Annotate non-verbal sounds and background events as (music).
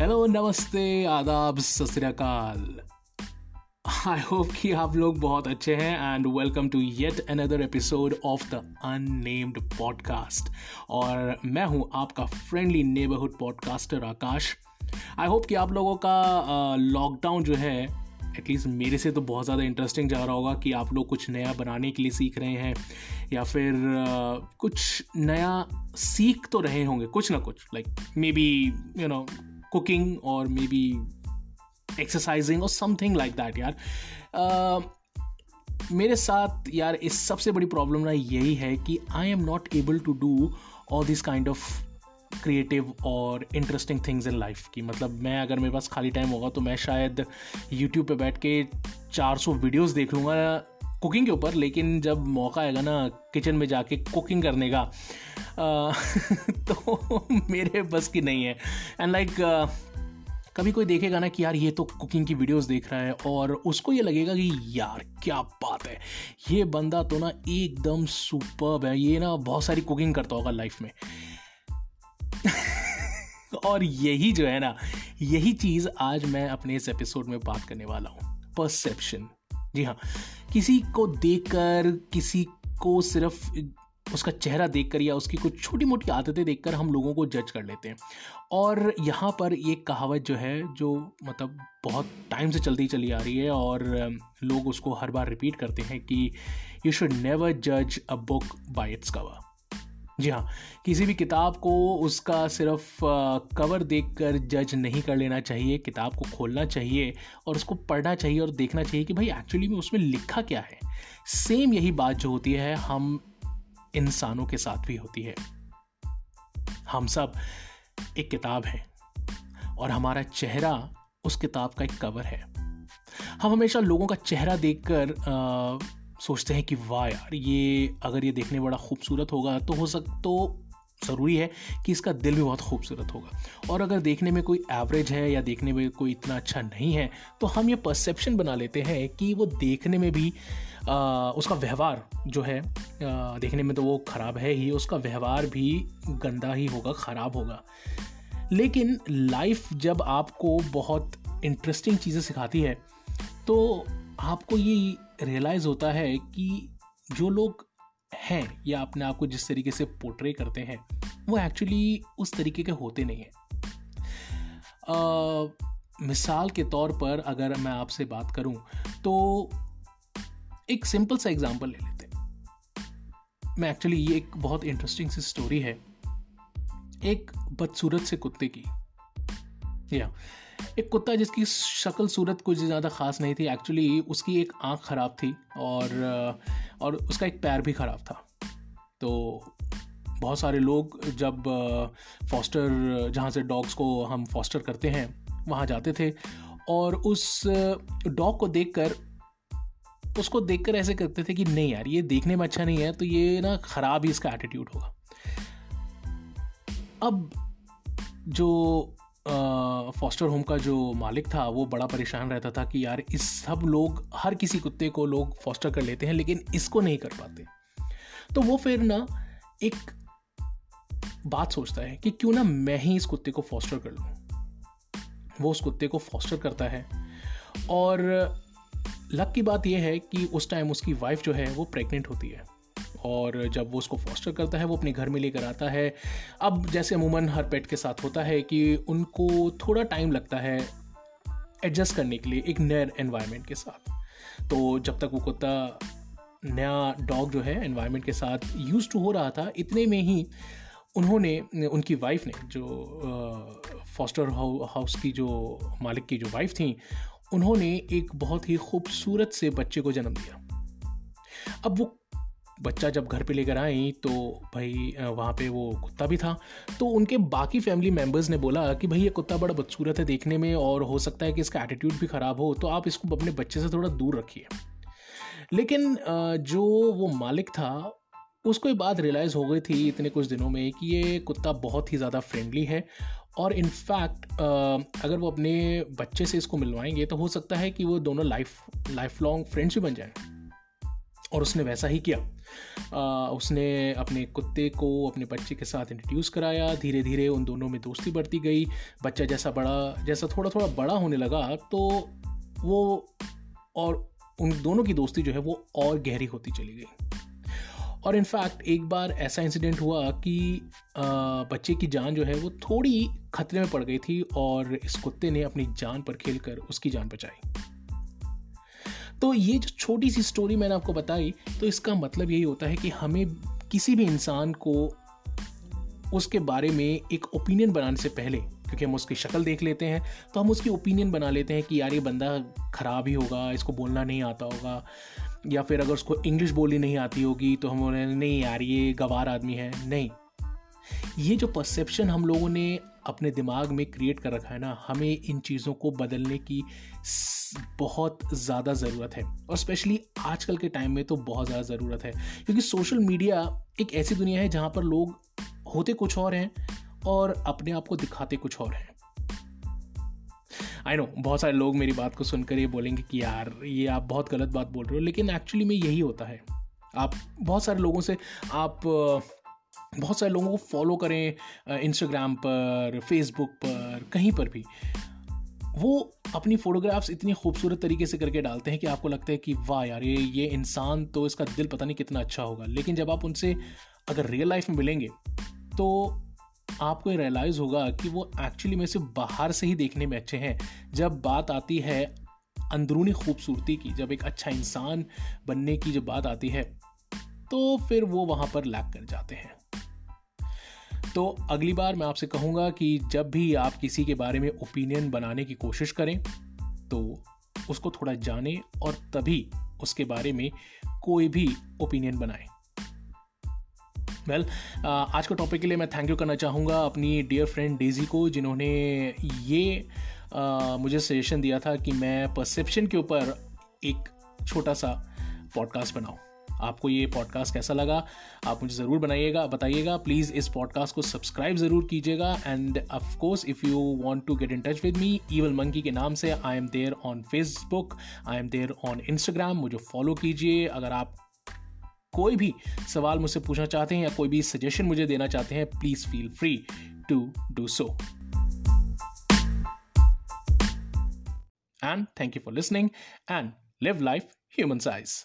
Hello नमस्ते आदाब सत आई होप कि आप लोग बहुत अच्छे हैं and welcome to yet another episode of the unnamed podcast और मैं हूँ आपका friendly neighbourhood podcaster Akash. I hope कि आप लोगों का लॉकडाउन uh, जो है एटलीस्ट मेरे से तो बहुत ज़्यादा इंटरेस्टिंग जा रहा होगा कि आप लोग कुछ नया बनाने के लिए सीख रहे हैं या फिर uh, कुछ नया सीख तो रहे होंगे कुछ ना कुछ like maybe you know cooking और मे बी एक्सरसाइजिंग और समथिंग लाइक दैट यार। Uh, मेरे साथ यार इस सबसे बड़ी प्रॉब्लम ना यही है कि I am not able to do all this kind of creative और इंटरेस्टिंग थिंग्स इन लाइफ की। मतलब मैं अगर मेरे पास खाली टाइम होगा तो मैं शायद यूट्यूब पे बैठ के 400 वीडियोस देख लूँगा कुकिंग के ऊपर लेकिन जब मौका आएगा ना किचन में जाके कुकिंग करने का आ, (laughs) तो मेरे बस की नहीं है। एंड लाइक like, कभी कोई देखेगा ना कि यार ये तो कुकिंग की वीडियोस देख रहा है और उसको ये लगेगा कि यार क्या बात है ये बंदा तो ना एकदम सुपर है ये ना बहुत सारी कुकिंग करता होगा लाइफ में। (laughs) और यही जो है ना यही चीज़ आज मैं अपने इस एपिसोड में बात करने वाला हूँ परसेप्शन जी हाँ। किसी को देखकर, किसी को सिर्फ़ उसका चेहरा देखकर या उसकी कुछ छोटी मोटी आदतें देखकर हम लोगों को जज कर लेते हैं। और यहाँ पर ये कहावत जो है, जो मतलब बहुत टाइम से चलती चली आ रही है और लोग उसको हर बार रिपीट करते हैं कि यू शुड नेवर जज a book by its cover जी हाँ किसी भी किताब को उसका सिर्फ़ कवर देखकर जज नहीं कर लेना चाहिए, किताब को खोलना चाहिए और उसको पढ़ना चाहिए और देखना चाहिए कि भाई एक्चुअली में उसमें लिखा क्या है। सेम यही बात जो होती है, हम इंसानों के साथ भी होती है। हम सब एक किताब है और हमारा चेहरा उस किताब का एक कवर है। हम हमेशा लोगों का चेहरा देखकर सोचते हैं कि वाह यार ये अगर ये देखने बड़ा खूबसूरत होगा तो हो सक तो ज़रूरी है कि इसका दिल भी बहुत खूबसूरत होगा। और अगर देखने में कोई एवरेज है या देखने में कोई इतना अच्छा नहीं है तो हम ये परसेप्शन बना लेते हैं कि वो देखने में भी आ, उसका व्यवहार जो है आ, देखने में तो वो ख़राब है ही उसका व्यवहार भी गंदा ही होगा ख़राब होगा। लेकिन लाइफ जब आपको बहुत इंटरेस्टिंग चीज़ें सिखाती है तो आपको ये रियलाइज़ होता है कि जो लोग हैं या अपने आप को जिस तरीके से पोर्ट्रे करते हैं, वो एक्चुअली उस तरीके के होते नहीं हैं। मिसाल के तौर पर अगर मैं आपसे बात करूँ तो एक सिंपल सा एग्जांपल ले लेते हैं। मैं एक्चुअली ये एक बहुत इंटरेस्टिंग सी स्टोरी है। एक बदसूरत से कुत्ते की। या एक कुत्ता जिसकी शक्ल सूरत कुछ ज़्यादा ख़ास नहीं थी एक्चुअली उसकी एक आँख ख़राब थी और और उसका एक पैर भी ख़राब था। तो बहुत सारे लोग जब, फॉस्टर, जहाँ से डॉग्स को हम फॉस्टर करते हैं, वहाँ जाते थे और उस, डॉग को देखकर, उसको देखकर ऐसे करते थे कि नहीं यार, ये देखने में अच्छा नहीं है तो ये ना ख़राब ही इसका एटीट्यूड होगा। अब जो फॉस्टर होम का जो मालिक था, वो बड़ा परेशान रहता था कि यार, इस सब लोग, हर किसी कुत्ते को लोग फॉस्टर कर लेते हैं, लेकिन इसको नहीं कर पाते। तो वो फिर ना एक बात सोचता है कि क्यों ना मैं ही इस कुत्ते को फॉस्टर कर लूँ। वो उस कुत्ते को फॉस्टर करता है और लक की बात यह है कि उस टाइम उसकी वाइफ जो है, वो प्रेग्नेंट होती है। और जब वो उसको फॉस्टर करता है, वो अपने घर में लेकर आता है। अब जैसे अमूमन हर पेट के साथ होता है कि उनको थोड़ा टाइम लगता है एडजस्ट करने के लिए एक नए एनवायरनमेंट के साथ। तो जब तक वो कुत्ता नया डॉग जो है एनवायरनमेंट के साथ यूज़ टू हो रहा था, इतने में ही उन्होंने, उनकी वाइफ ने जो फॉस्टर हाउस की जो मालिक की जो वाइफ थी, उन्होंने एक बहुत ही खूबसूरत से बच्चे को जन्म दिया। अब वो बच्चा जब घर पे लेकर आई तो भाई वहाँ पे वो कुत्ता भी था। तो उनके बाकी फैमिली मेंबर्स ने बोला कि भाई, ये कुत्ता बड़ा बदसूरत है देखने में और हो सकता है कि इसका एटीट्यूड भी ख़राब हो तो आप इसको अपने बच्चे से थोड़ा दूर रखिए। लेकिन जो वो मालिक था, उसको ये बात रियलाइज़ हो गई थी इतने कुछ दिनों में कि ये कुत्ता बहुत ही ज़्यादा फ्रेंडली है। और इनफैक्ट अगर वो अपने बच्चे से इसको मिलवाएँगे तो हो सकता है कि वो दोनों लाइफ लाइफ लॉन्ग फ्रेंड्स भी बन जाए। और उसने वैसा ही किया। उसने अपने कुत्ते को अपने बच्चे के साथ इंट्रोड्यूस कराया। धीरे धीरे उन दोनों में दोस्ती बढ़ती गई। बच्चा जैसा बड़ा, जैसा थोड़ा थोड़ा बड़ा होने लगा तो वो और उन दोनों की दोस्ती जो है वो और गहरी होती चली गई। और इनफैक्ट एक बार ऐसा इंसिडेंट हुआ कि बच्चे की जान जो है वो थोड़ी खतरे में पड़ गई थी और इस कुत्ते ने अपनी जान पर खेलकर उसकी जान बचाई। तो ये जो छोटी सी स्टोरी मैंने आपको बताई तो इसका मतलब यही होता है कि हमें किसी भी इंसान को उसके बारे में एक ओपिनियन बनाने से पहले, क्योंकि हम उसकी शक्ल देख लेते हैं तो हम उसकी ओपिनियन बना लेते हैं कि यार ये बंदा ख़राब ही होगा, इसको बोलना नहीं आता होगा, या फिर अगर उसको इंग्लिश बोलनी नहीं आती होगी तो हम बोले नहीं यार, ये गवार आदमी है। नहीं। ये जो परसेप्शन हम लोगों ने अपने दिमाग में क्रिएट कर रखा है ना, हमें इन चीज़ों को बदलने की बहुत ज़्यादा ज़रूरत है। और स्पेशली आजकल के टाइम में तो बहुत ज़्यादा ज़रूरत है। क्योंकि सोशल मीडिया एक ऐसी दुनिया है जहाँ पर लोग होते कुछ और हैं और अपने आप को दिखाते कुछ और हैं। आई नो बहुत सारे लोग मेरी बात को सुनकर ये बोलेंगे कि यार, ये आप बहुत गलत बात बोल रहे हो, लेकिन एक्चुअली में यही होता है। आप, बहुत सारे लोगों से आप बहुत सारे लोगों को फॉलो करें इंस्टाग्राम पर फेसबुक पर, कहीं पर भी। वो अपनी फ़ोटोग्राफ्स इतनी खूबसूरत तरीके से करके डालते हैं कि आपको लगता है कि, वाह यार, ये ये इंसान तो इसका दिल पता नहीं कितना अच्छा होगा। लेकिन जब आप उनसे अगर रियल लाइफ में मिलेंगे तो आपको ये रियलाइज़ होगा कि वो एक्चुअली में से बाहर से ही देखने में अच्छे हैं। जब बात आती है अंदरूनी खूबसूरती की, जब एक अच्छा इंसान बनने की जब बात आती है तो फिर वो वहाँ पर लैक कर जाते हैं। तो अगली बार मैं आपसे कहूँगा कि जब भी आप किसी के बारे में ओपिनियन बनाने की कोशिश करें तो उसको थोड़ा जानें और तभी उसके बारे में कोई भी ओपिनियन बनाएँ। वेल well, आज के टॉपिक के लिए मैं थैंक यू करना चाहूँगा अपनी डियर फ्रेंड डेजी को जिन्होंने ये uh, मुझे सजेशन दिया था कि मैं परसेप्शन के ऊपर एक छोटा सा पॉडकास्ट बनाऊँ। आपको ये पॉडकास्ट कैसा लगा, आप मुझे ज़रूर बनाइएगा, बताइएगा। प्लीज़ इस पॉडकास्ट को सब्सक्राइब ज़रूर कीजिएगा। And of course if you want to get in touch with me evil monkey के नाम से I am there on Facebook I am there on Instagram मुझे फॉलो कीजिए। अगर आप कोई भी सवाल मुझसे पूछना चाहते हैं या कोई भी सजेशन मुझे देना चाहते हैं please feel free to do so and thank you for listening and live life human size